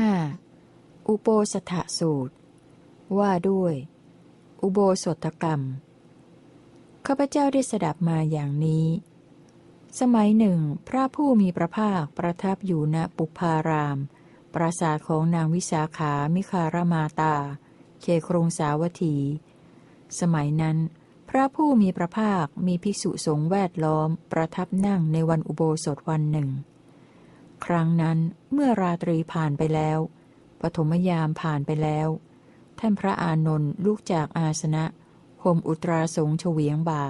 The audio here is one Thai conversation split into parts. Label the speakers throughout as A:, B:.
A: 5. อุโปสถสูตร ว่าด้วย อุโบสถกรรม ข้าพเจ้าได้สดับมาอย่างนี้ สมัยหนึ่ง พระผู้มีพระภาคประทับอยู่ณปุพาราม ปราสาทของนางวิสาขามิคารมาตาเคครงสาวัตถี สมัยนั้น พระผู้มีพระภาคมีภิกษุสงฆ์แวดล้อมประทับนั่งในวันอุโบสถวันหนึ่ง ครั้งนั้นเมื่อราตรีผ่านไปแล้ว ปฐมยามผ่านไปแล้ว ท่านพระอานนท์ลุกจากอาสนะห่มอุตราสงเฉวียงบ่า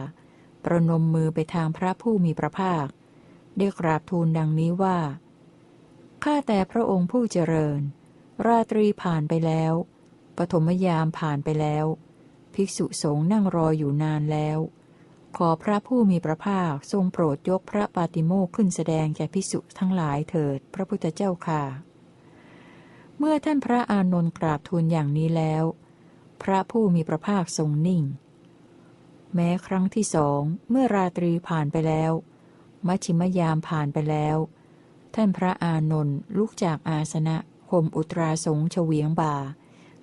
A: ประนมมือไปทางพระผู้มีพระภาค ได้กราบทูลดังนี้ว่า ข้าแต่พระองค์ผู้เจริญ ราตรีผ่านไปแล้ว ปฐมยามผ่านไปแล้ว ภิกษุสงฆ์นั่งรออยู่นานแล้ว ขอพระผู้มีพระภาคทรงโปรดยกพระปาติโมกขึ้นแสดงแก่ภิกษุทั้งหลายเถิด พระพุทธเจ้าค่ะ เมื่อท่านพระอานนท์กราบทูลอย่างนี้แล้ว พระผู้มีพระภาคทรงนิ่ง แม้ครั้งที่สองเมื่อราตรีผ่านไปแล้ว มัชิมยามผ่านไปแล้ว ท่านพระอานนท์ลุกจากอาสนะห่มอุตราสงเฉวียงบ่า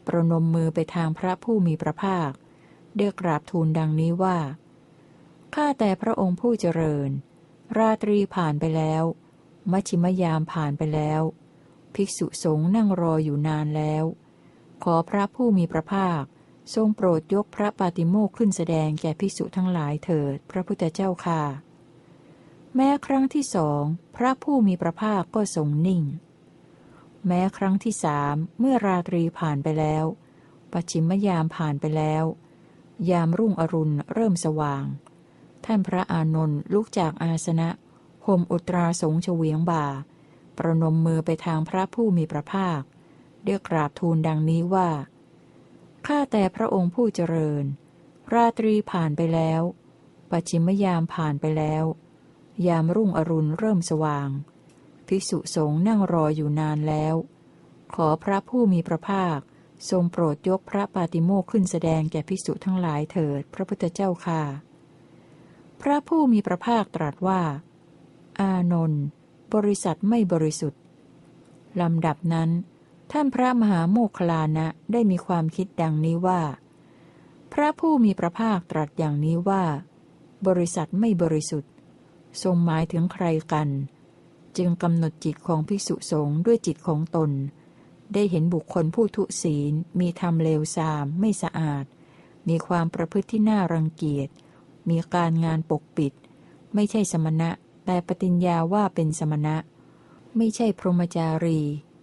A: ประนมมือไปทางพระผู้มีพระภาคเรียกราบทูลดังนี้ว่า ข้าแต่พระองค์ผู้เจริญ ราตรีผ่านไปแล้ว มัชิมยามผ่านไปแล้ว ภิกษุสงฆ์นั่งรออยู่นานแล้ว ขอพระผู้มีพระภาค ทรงโปรดยกพระปาติโมกขึ้นแสดงแก่ภิกษุทั้งหลายเถิด พระพุทธเจ้าค่ะ แม้ครั้งที่สอง พระผู้มีพระภาคก็ทรงนิ่ง แม้ครั้งที่สามเมื่อราตรีผ่านไปแล้วปัจฉิมยามผ่านไปแล้ว ยามรุ่งอรุณเริ่มสว่าง ท่านพระอานนท์ลุกจากอาสนะห่มอุตราสงเฉวียงบ่า ประนมมือไปทางพระผู้มีพระภาคเรียกกราบทูลดังนี้ว่า ข้าแต่พระองค์ผู้เจริญ ราตรีผ่านไปแล้ว ปัจฉิมยามผ่านไปแล้ว ยามรุ่งอรุณเริ่มสว่าง ภิกษุสงฆ์นั่งรออยู่นานแล้ว ขอพระผู้มีพระภาค ทรงโปรดยกพระปาติโมกขึ้นแสดงแก่ภิกษุทั้งหลายเถิด พระพุทธเจ้าค่ะ ระผู้มีพระภาคตรัสว่า อานนท์บริษัทไม่บริสุทธิ์ลำดับนั้น ท่านพระมหาโมคลานะได้มีความคิดดังนี้ว่า พระผู้มีพระภาคตรัสอย่างนี้ว่า บริษัทไม่บริสุทธิ์ ทรงหมายถึงใครกัน จึงกำหนดจิตของภิกษุสงฆ์ด้วยจิตของตน ได้เห็นบุคคลผู้ทุศีล มีธรรมเลวทราม ไม่สะอาด มีความประพฤติที่น่ารังเกียจ มีการงานปกปิด ไม่ใช่สมณะ แต่ปฏิญญาว่าเป็นสมณะ ไม่ใช่พรหมจารี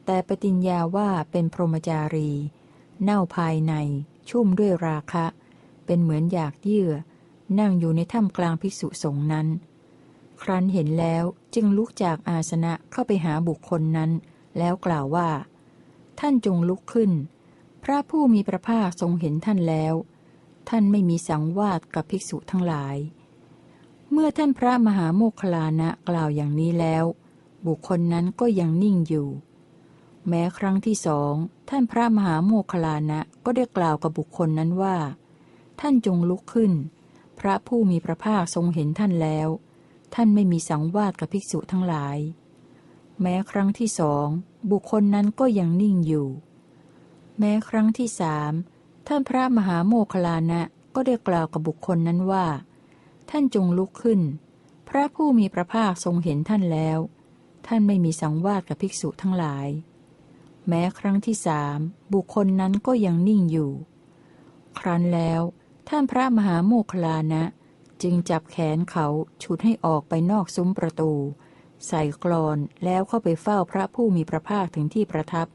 A: แต่ปฏิญญาว่าเป็นพรหมจารี เน่าภายใน ชุ่มด้วยราคะ เป็นเหมือนอยากเยื่อ นั่งอยู่ในถ้ำกลางภิกษุสงฆ์นั้น ครั้นเห็นแล้วจึงลุกจากอาสนะเข้าไปหาบุคคลนั้น แล้วกล่าวว่า ท่านจงลุกขึ้น พระผู้มีพระภาคทรงเห็นท่านแล้ว ท่านไม่มีสังวาสกับภิกษุทั้งหลาย เมื่อท่านพระมหาโมคลานะกล่าวอย่างนี้แล้ว บุคคลนั้นก็ยังนิ่งอยู่ แม้ครั้งที่สองท่านพระมหาโมคลานะก็ได้กล่าวกับบุคคลนั้นว่า ท่านจงลุกขึ้น พระผู้มีพระภาคทรงเห็นท่านแล้ว ท่านไม่มีสังวาสกับภิกษุทั้งหลาย แม้ครั้งที่สองบุคคลนั้นก็ยังนิ่งอยู่ แม้ครั้งที่สาม ท่านพระมหาโมคลานะก็ได้กล่าวกับบุคคลนั้นว่า ท่านจงลุกขึ้น พระผู้มีพระภาคทรงเห็นท่านแล้ว ท่านไม่มีสังวาสกับภิกษุทั้งหลาย แม้ครั้งที่สามบุคคลนั้นก็ยังนิ่งอยู่ ครั้นแล้ว ท่านพระมหาโมคคลานะ จึงจับแขนเขาฉุดให้ออกไปนอกซุ้มประตู ใส่กรอนแล้วเข้าไปเฝ้าพระผู้มีพระภาคถึงที่ประทับ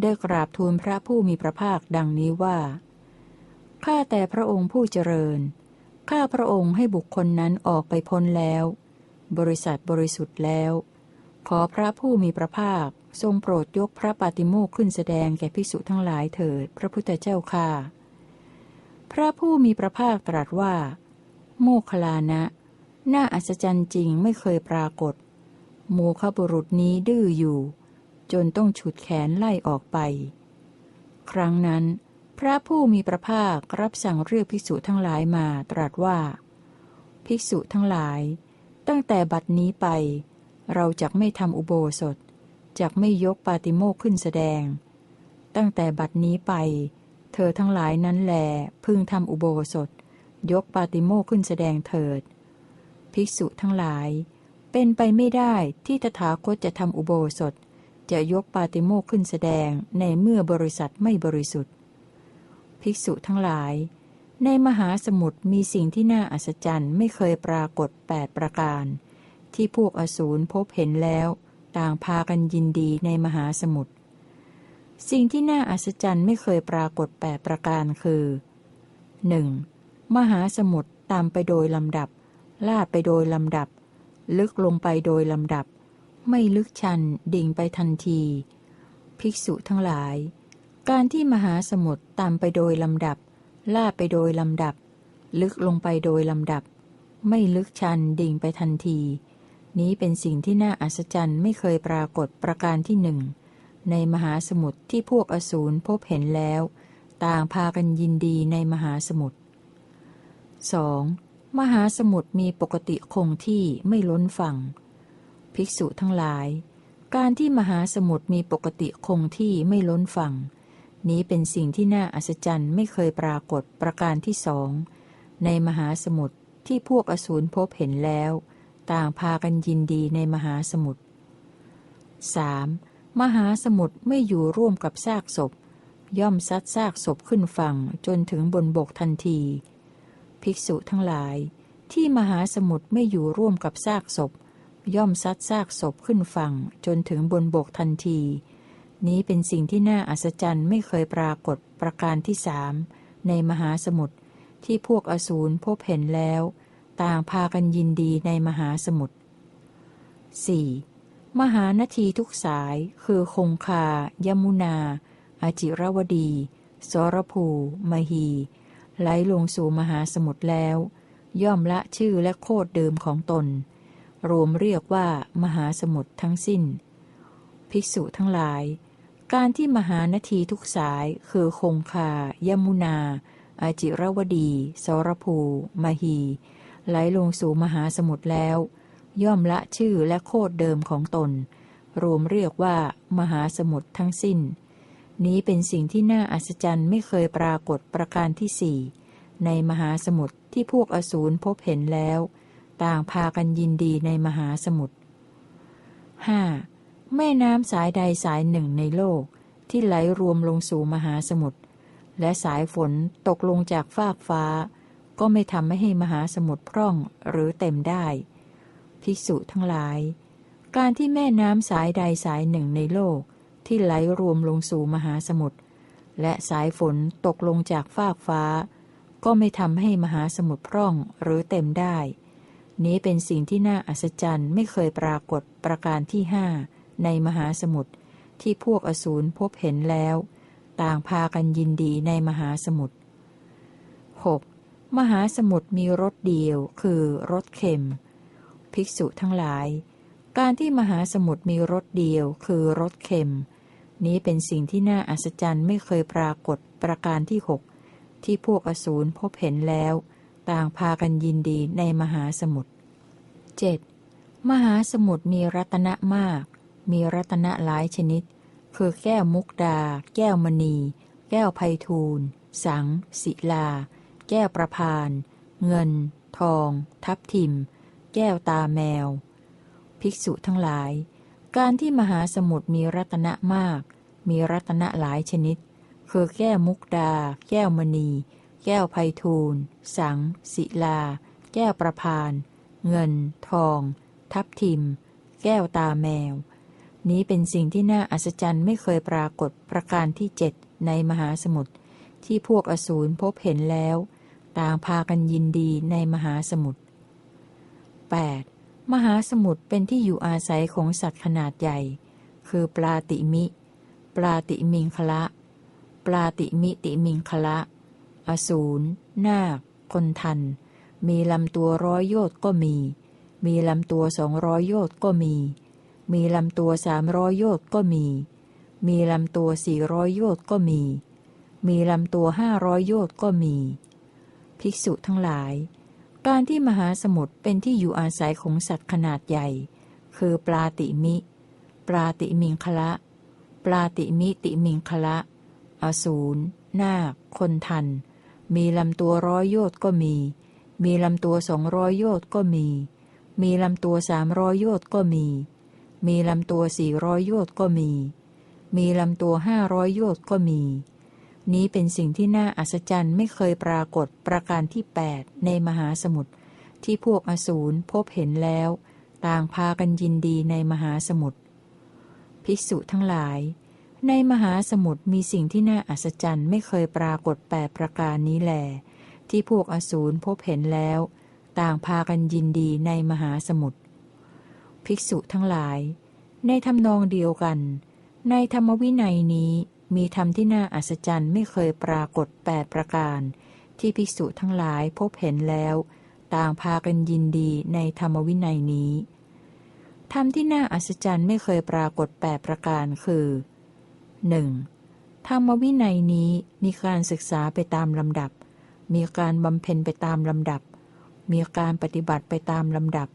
A: ได้กราบทูลพระผู้มีพระภาคดังนี้ว่า ข้าแต่พระองค์ผู้เจริญ ข้าพระองค์ให้บุคคลนั้นออกไปพ้นแล้ว บริษัทบริสุทธิ์แล้ว ขอพระผู้มีพระภาคทรงโปรดยกพระปาติโมกขึ้นแสดงแก่ภิกษุทั้งหลายเถิด พระพุทธเจ้าค่ะ พระผู้มีพระภาคตรัสว่า โมคลานะ น่าอัศจรรย์จริงไม่เคยปรากฏ โมฆะบุรุษนี้ดื้ออยู่ จนต้องฉุดแขนไล่ออกไป ครั้งนั้น พระผู้มีพระภาครับสั่งเรียกภิกษุทั้งหลายมาตรัสว่า ภิกษุทั้งหลาย ตั้งแต่บัดนี้ไป เราจะไม่ทำอุโบสถจักไม่ยกปาติโมกขึ้นแสดง ตั้งแต่บัดนี้ไป เธอทั้งหลายนั้นแลพึงทำอุโบสถ ยกปาติโมกขึ้นแสดงเถิด ภิกษุทั้งหลาย เป็นไปไม่ได้ที่ตถาคตจะทำอุโบสถ จะยกปาติโมกขึ้นแสดงในเมื่อบริษัทไม่บริสุทธิ์ ภิกษุทั้งหลาย ในมหาสมุทรมีสิ่งที่น่าอัศจรรย์ไม่เคยปรากฏแปดประการ ที่พวกอสูรพบเห็นแล้ว ต่างพากันยินดีในมหาสมุทรสิ่งที่น่าอัศจรรย์ไม่เคยปรากฏแปดประการคือ 1. มหาสมุทรตามไปโดยลำดับ ลาดไปโดยลำดับ ลึกลงไปโดยลำดับ ไม่ลึกชันดิ่งไปทันที ภิกษุทั้งหลาย การที่มหาสมุทรตามไปโดยลำดับ ล่าไปโดยลำดับ ลึกลงไปโดยลำดับ ไม่ลึกชันดิ่งไปทันที นี้เป็นสิ่งที่น่าอัศจรรย์ไม่เคยปรากฏประการที่หนึ่ง ในมหาสมุทรที่พวกอสูรพบเห็นแล้ว ต่างพากันยินดีในมหาสมุทร 2. มหาสมุทรมีปกติคงที่ไม่ล้นฝั่ง ภิกษุทั้งหลาย การที่มหาสมุทรมีปกติคงที่ไม่ล้นฝั่ง นี้เป็นสิ่งที่น่าอัศจรรย์ไม่เคยปรากฏประการที่สอง ในมหาสมุทรที่พวกอสูรพบเห็นแล้ว ต่างพากันยินดีในมหาสมุทร 3. มหาสมุทรไม่อยู่ร่วมกับซากศพ ย่อมซัดซากศพขึ้นฝั่งจนถึงบนบกทันที ภิกษุทั้งหลาย ที่มหาสมุทรไม่อยู่ร่วมกับซากศพ ย่อมซัดซากศพขึ้นฝั่งจนถึงบนบกทันที นี้เป็นสิ่งที่น่าอัศจรรย์ไม่เคยปรากฏประการที่สามในมหาสมุทรที่พวกอสูรพบเห็นแล้ว ต่างพากันยินดีในมหาสมุทร 4. มหานาทีทุกสายคือคงคา ยมุนา อาจิรวดี สรภู มหี ไหลลงสู่มหาสมุทรแล้ว ย่อมละชื่อและโคดเดิมของตน รวมเรียกว่ามหาสมุทรทั้งสิ้น ภิกษุทั้งหลาย การที่มหานาทีทุกสายคือคงคา ยมุนา อาจิรวดี สรภู มหี ไหลลงสู่มหาสมุทรแล้ว ย่อมละชื่อและโคดเดิมของตน รวมเรียกว่ามหาสมุทรทั้งสิ้น นี้เป็นสิ่งที่น่าอัศจรรย์ไม่เคยปรากฏประการที่สี่ในมหาสมุทรที่พวกอสูรพบเห็นแล้ว ต่างพากันยินดีในมหาสมุทร 5. แม่น้ำสายใดสายหนึ่งในโลกที่ไหลรวมลงสู่มหาสมุทรและสายฝนตกลงจากฟากฟ้า ก็ไม่ทำให้มหาสมุทรพร่องหรือเต็มได้ ภิกษุทั้งหลาย การที่แม่น้ำสายใดสายหนึ่งในโลกที่ไหลรวมลงสู่มหาสมุทรและสายฝนตกลงจากฟากฟ้า ก็ไม่ทำให้มหาสมุทรพร่องหรือเต็มได้ นี้เป็นสิ่งที่น่าอัศจรรย์ไม่เคยปรากฏประการที่ห้าในมหาสมุทรที่พวกอสูรพบเห็นแล้ว ต่างพากันยินดีในมหาสมุทร 6. มหาสมุทรมีรสเดียวคือรสเค็ม ภิกษุทั้งหลาย การที่มหาสมุทรมีรสเดียวคือรสเค็ม นี้เป็นสิ่งที่น่าอัศจรรย์ไม่เคยปรากฏประการที่หกที่พวกอสูรพบเห็นแล้ว ต่างพากันยินดีในมหาสมุทร 7. มหาสมุทรมีรัตนะมาก มีรัตนะหลายชนิด คือแก้วมุกดา แก้วมณี แก้วไพทูลสัง ศิลา แก้วประพาน เงิน ทอง ทับทิม แก้วตาแมว ภิกษุทั้งหลาย การที่มหาสมุทรมีรัตนะมาก มีรัตนะหลายชนิด คือแก้วมุกดา แก้วมณี แก้วไพทูลสัง ศิลา แก้วประพาน เงิน ทอง ทับทิม แก้วตาแมว นี้เป็นสิ่งที่น่าอัศจรรย์ไม่เคยปรากฏประการที่เจ็ดในมหาสมุทรที่พวกอสูรพบเห็นแล้ว ต่างพากันยินดีในมหาสมุทร 8. มหาสมุทรเป็นที่อยู่อาศัยของสัตว์ขนาดใหญ่ คือปลาติมิ ปลาติมิงคละ ปลาติมิติมิงคละ อสูรนาค คนทัน มีลำตัวร้อยโยต์ก็มี มีลำตัวสองร้อยโยต์ก็มี มีลำตัวสามร้อยโยต์ก็มี มีลำตัวสี่ร้อยโยต์ก็มี มีลำตัวห้าร้อยโยต์ก็มี ภิกษุทั้งหลาย การที่มหาสมุทรเป็นที่อยู่อาศัยของสัตว์ขนาดใหญ่ คือปลาติมิ ปลาติมิงคละ ปลาติมิติมิงคละ อสูรนาค คนทัน มีลำตัวร้อยโยชน์ก็มี มีลำตัวสองร้อยโยชน์ก็มี มีลำตัวสามร้อยโยชน์ก็มี มีลำตัวสี่ร้อยโยชน์ก็มี มีลำตัวห้าร้อยโยชน์ก็มี นี้เป็นสิ่งที่น่าอัศจรรย์ไม่เคยปรากฏประการที่แปดในมหาสมุทรที่พวกอสูรพบเห็นแล้ว ต่างพากันยินดีในมหาสมุทรภิกษุทั้งหลาย ในมหาสมุทรมีสิ่งที่น่าอัศจรรย์ไม่เคยปรากฏแปดประการนี้แล ที่พวกอสูรพบเห็นแล้ว ต่างพากันยินดีในมหาสมุทรภิกษุทั้งหลาย ในทำนองเดียวกัน ในธรรมวินัยนี้มีธรรมที่น่าอัศจรรย์ไม่เคยปรากฏแปดประการ ที่ภิกษุทั้งหลายพบเห็นแล้ว ต่างพากันยินดีในธรรมวินัยนี้ธรรมที่น่าอัศจรรย์ไม่เคยปรากฏแปดประการคือ 1. ธรรมวินัยนี้มีการศึกษาไปตามลำดับ มีการบำเพ็ญไปตามลำดับ มีการปฏิบัติไปตามลำดับ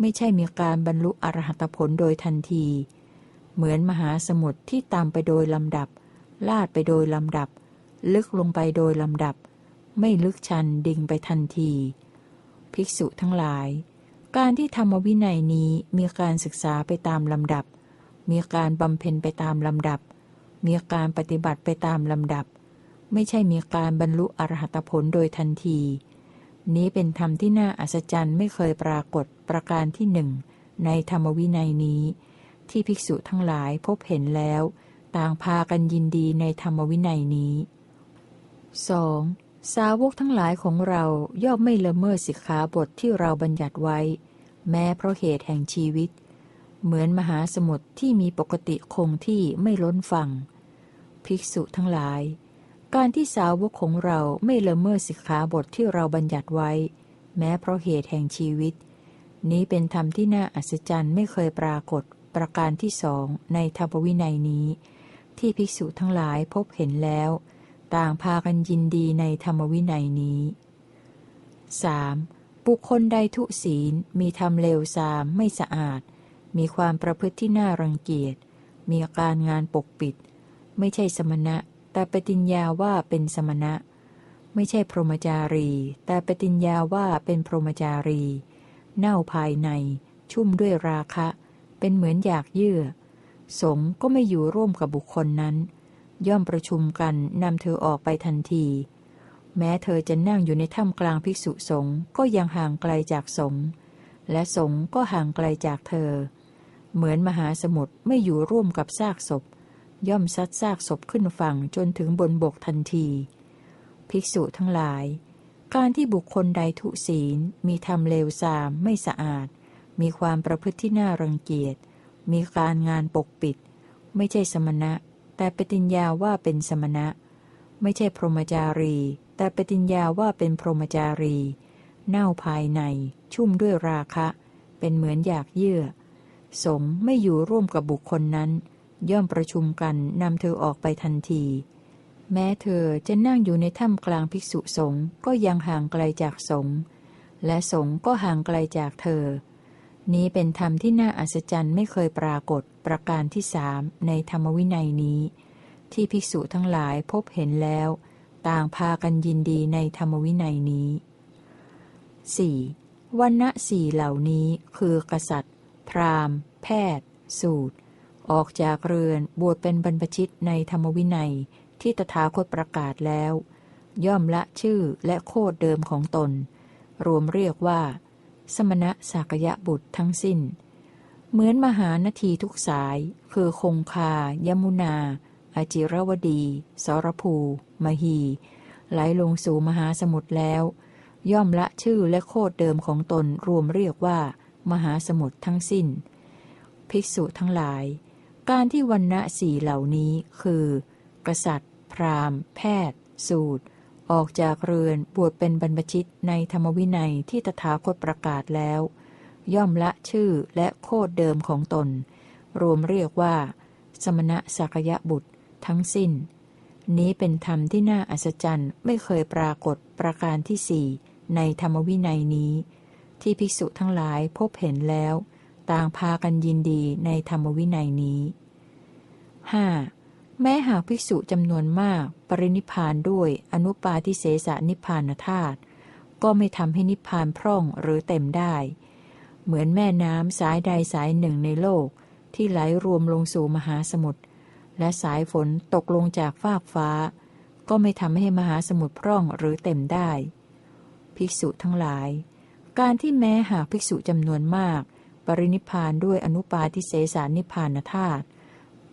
A: ไม่ใช่มีการบรรลุอรหัตผลโดยทันที เหมือนมหาสมุทรที่ตามไปโดยลำดับ ลาดไปโดยลำดับ ลึกลงไปโดยลำดับ ไม่ลึกชันดิ่งไปทันที ภิกษุทั้งหลาย การที่ธรรมวินัยนี้มีการศึกษาไปตามลำดับ มีการบำเพ็ญไปตามลำดับ มีการปฏิบัติไปตามลำดับ ไม่ใช่มีการบรรลุอรหัตผลโดยทันที นี้เป็นธรรมที่น่าอัศจรรย์ไม่เคยปรากฏประการที่หนึ่งในธรรมวินัยนี้ ที่ภิกษุทั้งหลายพบเห็นแล้ว ต่างพากันยินดีในธรรมวินัยนี้ 2. สาวกทั้งหลายของเราย่อมไม่ละเมิดสิกขาบทที่เราบัญญัติไว้ แม้เพราะเหตุแห่งชีวิต เหมือนมหาสมุทรที่มีปกติคงที่ไม่ล้นฝั่ง ภิกษุทั้งหลาย การที่สาวกของเราไม่ละเมิดสิกขาบทที่เราบัญญัติไว้ แม้เพราะเหตุแห่งชีวิต นี้เป็นธรรมที่น่าอัศจรรย์ไม่เคยปรากฏประการที่สองในธรรมวินัยนี้ ที่ภิกษุทั้งหลายพบเห็นแล้ว ต่างพากันยินดีในธรรมวินัยนี้ 3. บุคคลใดทุศีลมีทำเลวทรามไม่สะอาด มีความประพฤติที่น่ารังเกียจ มีการงานปกปิด ไม่ใช่สมณะ แต่ปฏิญญาว่าเป็นสมณะ ไม่ใช่พรหมจารี แต่ปฏิญญาว่าเป็นพรหมจารี เน่าภายใน ชุ่มด้วยราคะ เป็นเหมือนอยากเยื่อ สงก็ไม่อยู่ร่วมกับบุคคลนั้น ย่อมประชุมกันนำเธอออกไปทันที แม้เธอจะนั่งอยู่ในถ้ำกลางภิกษุสงฆ์ก็ยังห่างไกลจากสงฆ์และสงฆ์ก็ห่างไกลจากเธอ เหมือนมหาสมุทรไม่อยู่ร่วมกับซากศพ ย่อมซัดซากศพขึ้นฝั่งจนถึงบนบกทันที ภิกษุทั้งหลาย การที่บุคคลใดทุศีล มีทำเลวทรามไม่สะอาด มีความประพฤติที่น่ารังเกียจ มีการงานปกปิด ไม่ใช่สมณะ แต่ปฏิญญาว่าเป็นสมณะ ไม่ใช่พรหมจารี แต่ปฏิญญาว่าเป็นพรหมจารี เน่าภายใน ชุ่มด้วยราคะ เป็นเหมือนอยากเยื่อ สงไม่อยู่ร่วมกับบุคคลนั้น ย่อมประชุมกันนำเธอออกไปทันที แม้เธอจะนั่งอยู่ในถ้ำกลางภิกษุสงฆ์ก็ยังห่างไกลจากสงฆ์และสงฆ์ก็ห่างไกลจากเธอ นี้เป็นธรรมที่น่าอัศจรรย์ไม่เคยปรากฏประการที่สามในธรรมวินัยนี้ ที่ภิกษุทั้งหลายพบเห็นแล้ว ต่างพากันยินดีในธรรมวินัยนี้ 4. วันณะสี่เหล่านี้คือกษัตริย์ พราหมณ์ แพทย์ สูตร ออกจากเรือนบวชเป็นบรรพชิตในธรรมวินัยที่ตถาคตประกาศแล้ว ย่อมละชื่อและโคดเดิมของตน รวมเรียกว่า สมณะสากยะบุตรทั้งสิ้น เหมือนมหานาทีทุกสาย คือคงคา ยมุนา อาจิรวดี สรภู มหี ไหลลงสู่มหาสมุทรแล้ว ย่อมละชื่อและโคดเดิมของตนรวมเรียกว่า มหาสมุทรทั้งสิ้น ภิกษุทั้งหลาย การที่วันณะสี่เหล่านี้คือ กษัตริย์ พราหมณ์ แพทย์ สูตร ออกจากเรือนบวชเป็นบรรพชิตในธรรมวินัยที่ตถาคตประกาศแล้ว ย่อมละชื่อและโคดเดิมของตน รวมเรียกว่า สมณะสักยะบุตร ทั้งสิ้น นี้เป็นธรรมที่น่าอัศจรรย์ไม่เคยปรากฏประการที่สี่ในธรรมวินัยนี้ ที่ภิกษุทั้งหลายพบเห็นแล้ว ต่างพากันยินดีในธรรมวินัยนี้ 5. แม้หากภิกษุจำนวนมาก ปรินิพานด้วยอนุปาทิเสสนิพานธาตุก็ไม่ทำให้นิพานพร่องหรือเต็มได้ เหมือนแม่น้ำสายใดสายหนึ่งในโลก ที่ไหลรวมลงสู่มหาสมุทรและสายฝนตกลงจากฟากฟ้า ก็ไม่ทำให้มหาสมุทรพร่องหรือเต็มได้ ภิกษุทั้งหลาย การที่แม้หากภิกษุจำนวนมาก ปรินิพานด้วยอนุปาทิเสสานิพานธาตุ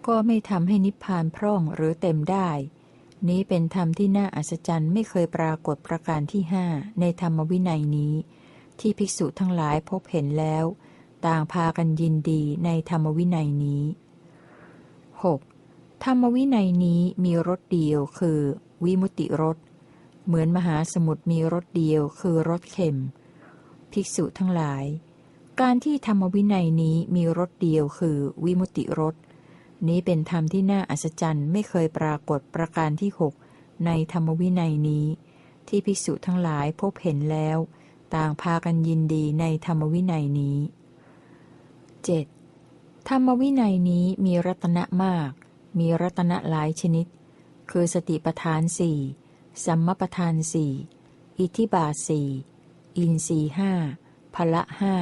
A: ก็ไม่ทำให้นิพพานพร่องหรือเต็มได้ นี้เป็นธรรมที่น่าอัศจรรย์ไม่เคยปรากฏประการที่ห้าในธรรมวินัยนี้ ที่ภิกษุทั้งหลายพบเห็นแล้ว ต่างพากันยินดีในธรรมวินัยนี้ 6. ธรรมวินัยนี้มีรสเดียวคือ วิมุติรสเหมือนมหาสมุทรมีรสเดียวคือรสเข็ม ภิกษุทั้งหลาย การที่ธรรมวินัยนี้มีรสเดียวคือวิมุติรสนี้เป็นธรรมที่น่าอัศจรรย์ไม่เคยปรากฏประการที่หกในธรรมวินัยนี้ ที่ภิกษุทั้งหลายพบเห็นแล้ว ต่างพากันยินดีในธรรมวินัยนี้ 7. ธรรมวินัยนี้มีรัตนะมาก มีรัตนะหลายชนิด คือสติปทานสี่สัมมปทานสี่อิทิบาสี่อินสีห้าพละห้า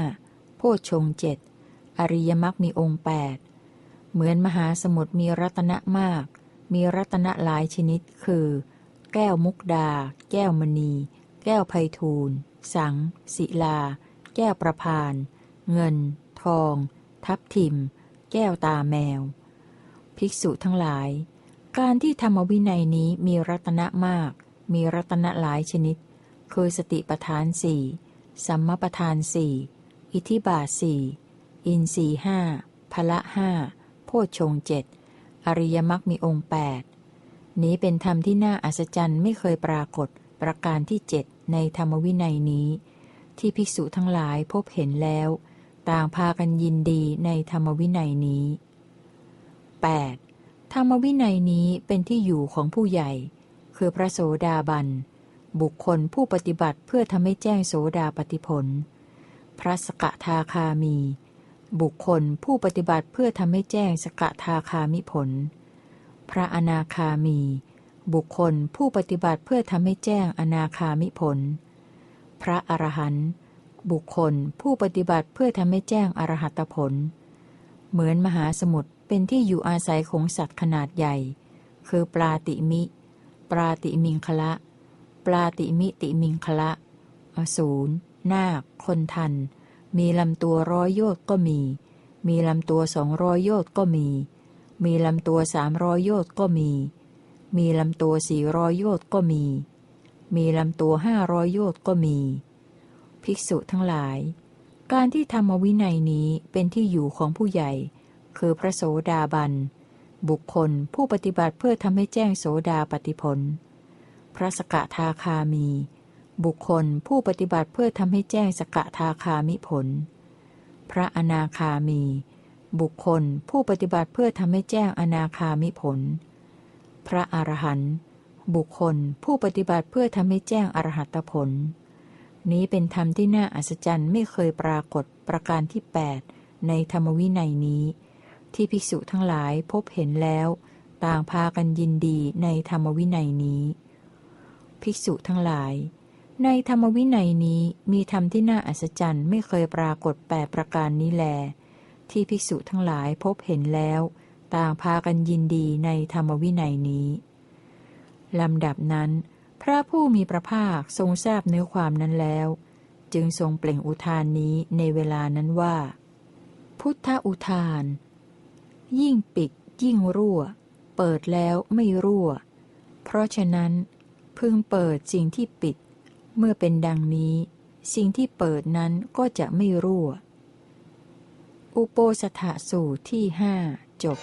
A: โพชงเจ็ดอริยมรรคมีองค์แปดเหมือนมหาสมุทรมีรัตนะมาก มีรัตนะหลายชนิด คือ แก้วมุกดา แก้วมณี แก้วไพทูลสัง ศิลา แก้วประพาน เงิน ทอง ทับทิม แก้วตาแมว ภิกษุทั้งหลาย การที่ธรรมวินัยนี้มีรัตนะมาก มีรัตนะหลายชนิด คือสติปทานสี่สัมมาปทานสี่ อิทิบาสี่อินสีห้าพละห้าโพชงเจ็ดอริยมรรคมีองค์แปดนี้เป็นธรรมที่น่าอัศจรรย์ไม่เคยปรากฏประการที่เจ็ดในธรรมวินัยนี้ ที่ภิกษุทั้งหลายพบเห็นแล้ว ต่างพากันยินดีในธรรมวินัยนี้ 8. ธรรมวินัยนี้เป็นที่อยู่ของผู้ใหญ่ คือพระโสดาบัน บุคคลผู้ปฏิบัติเพื่อทำให้แจ้งโสดาปฏิผล พระสกทาคามี บุคคลผู้ปฏิบัติเพื่อทำให้แจ้งสกทาคามิผล พระอนาคามี บุคคลผู้ปฏิบัติเพื่อทำให้แจ้งอนาคามิผล พระอรหันต์บุคคลผู้ปฏิบัติเพื่อทำให้แจ้งอรหัตผล เหมือนมหาสมุทรเป็นที่อยู่อาศัยของสัตว์ขนาดใหญ่ คือปลาติมิ ปลาติมิงคละ ปลาติมิติมิงคละ อสูร นาค คนทัน มีลำตัวร้อยโยต์ก็มี มีลำตัวสองร้อยโยต์ก็มี มีลำตัวสามร้อยโยต์ก็มี มีลำตัวสี่ร้อยโยต์ก็มี มีลำตัวห้าร้อยโยต์ก็มี ภิกษุทั้งหลาย การที่ธรรมวินัยนี้เป็นที่อยู่ของผู้ใหญ่ คือพระโสดาบัน บุคคลผู้ปฏิบัติเพื่อทำให้แจ้งโสดาปฏิผล พระสกทาคามี บุคคลผู้ปฏิบัติเพื่อทำให้แจ้งสกทาคามิผล พระอนาคามี บุคคลผู้ปฏิบัติเพื่อทำให้แจ้งอนาคามิผล พระอรหันต์บุคคลผู้ปฏิบัติเพื่อทำให้แจ้งอรหัตผล นี้เป็นธรรมที่น่าอัศจรรย์ไม่เคยปรากฏประการที่ 8 ในธรรมวินัยนี้ ที่ภิกษุทั้งหลายพบเห็นแล้ว ต่างพากันยินดีในธรรมวินัยนี้ ภิกษุทั้งหลาย ในธรรมวินัยนี้มีธรรมที่น่าอัศจรรย์ไม่เคยปรากฏแปประการนี้แล ที่ภิกษุทั้งหลายพบเห็นแล้ว ต่างพากันยินดีในธรรมวินัยนี้ลำดับนั้น พระผู้มีพระภาคทรงทราบเนื้อความนั้นแล้ว จึงทรงเปล่งอุทานนี้ในเวลานั้นว่า พุทธอุทาน ยิ่งปิด ยิ่งรั่ว เปิดแล้วไม่รั่ว เพราะฉะนั้น พึงเปิดสิ่งที่ปิด เมื่อเป็นดังนี้ สิ่งที่เปิดนั้นก็จะไม่รั่ว อุโปสถสูตรที่ห้าจบ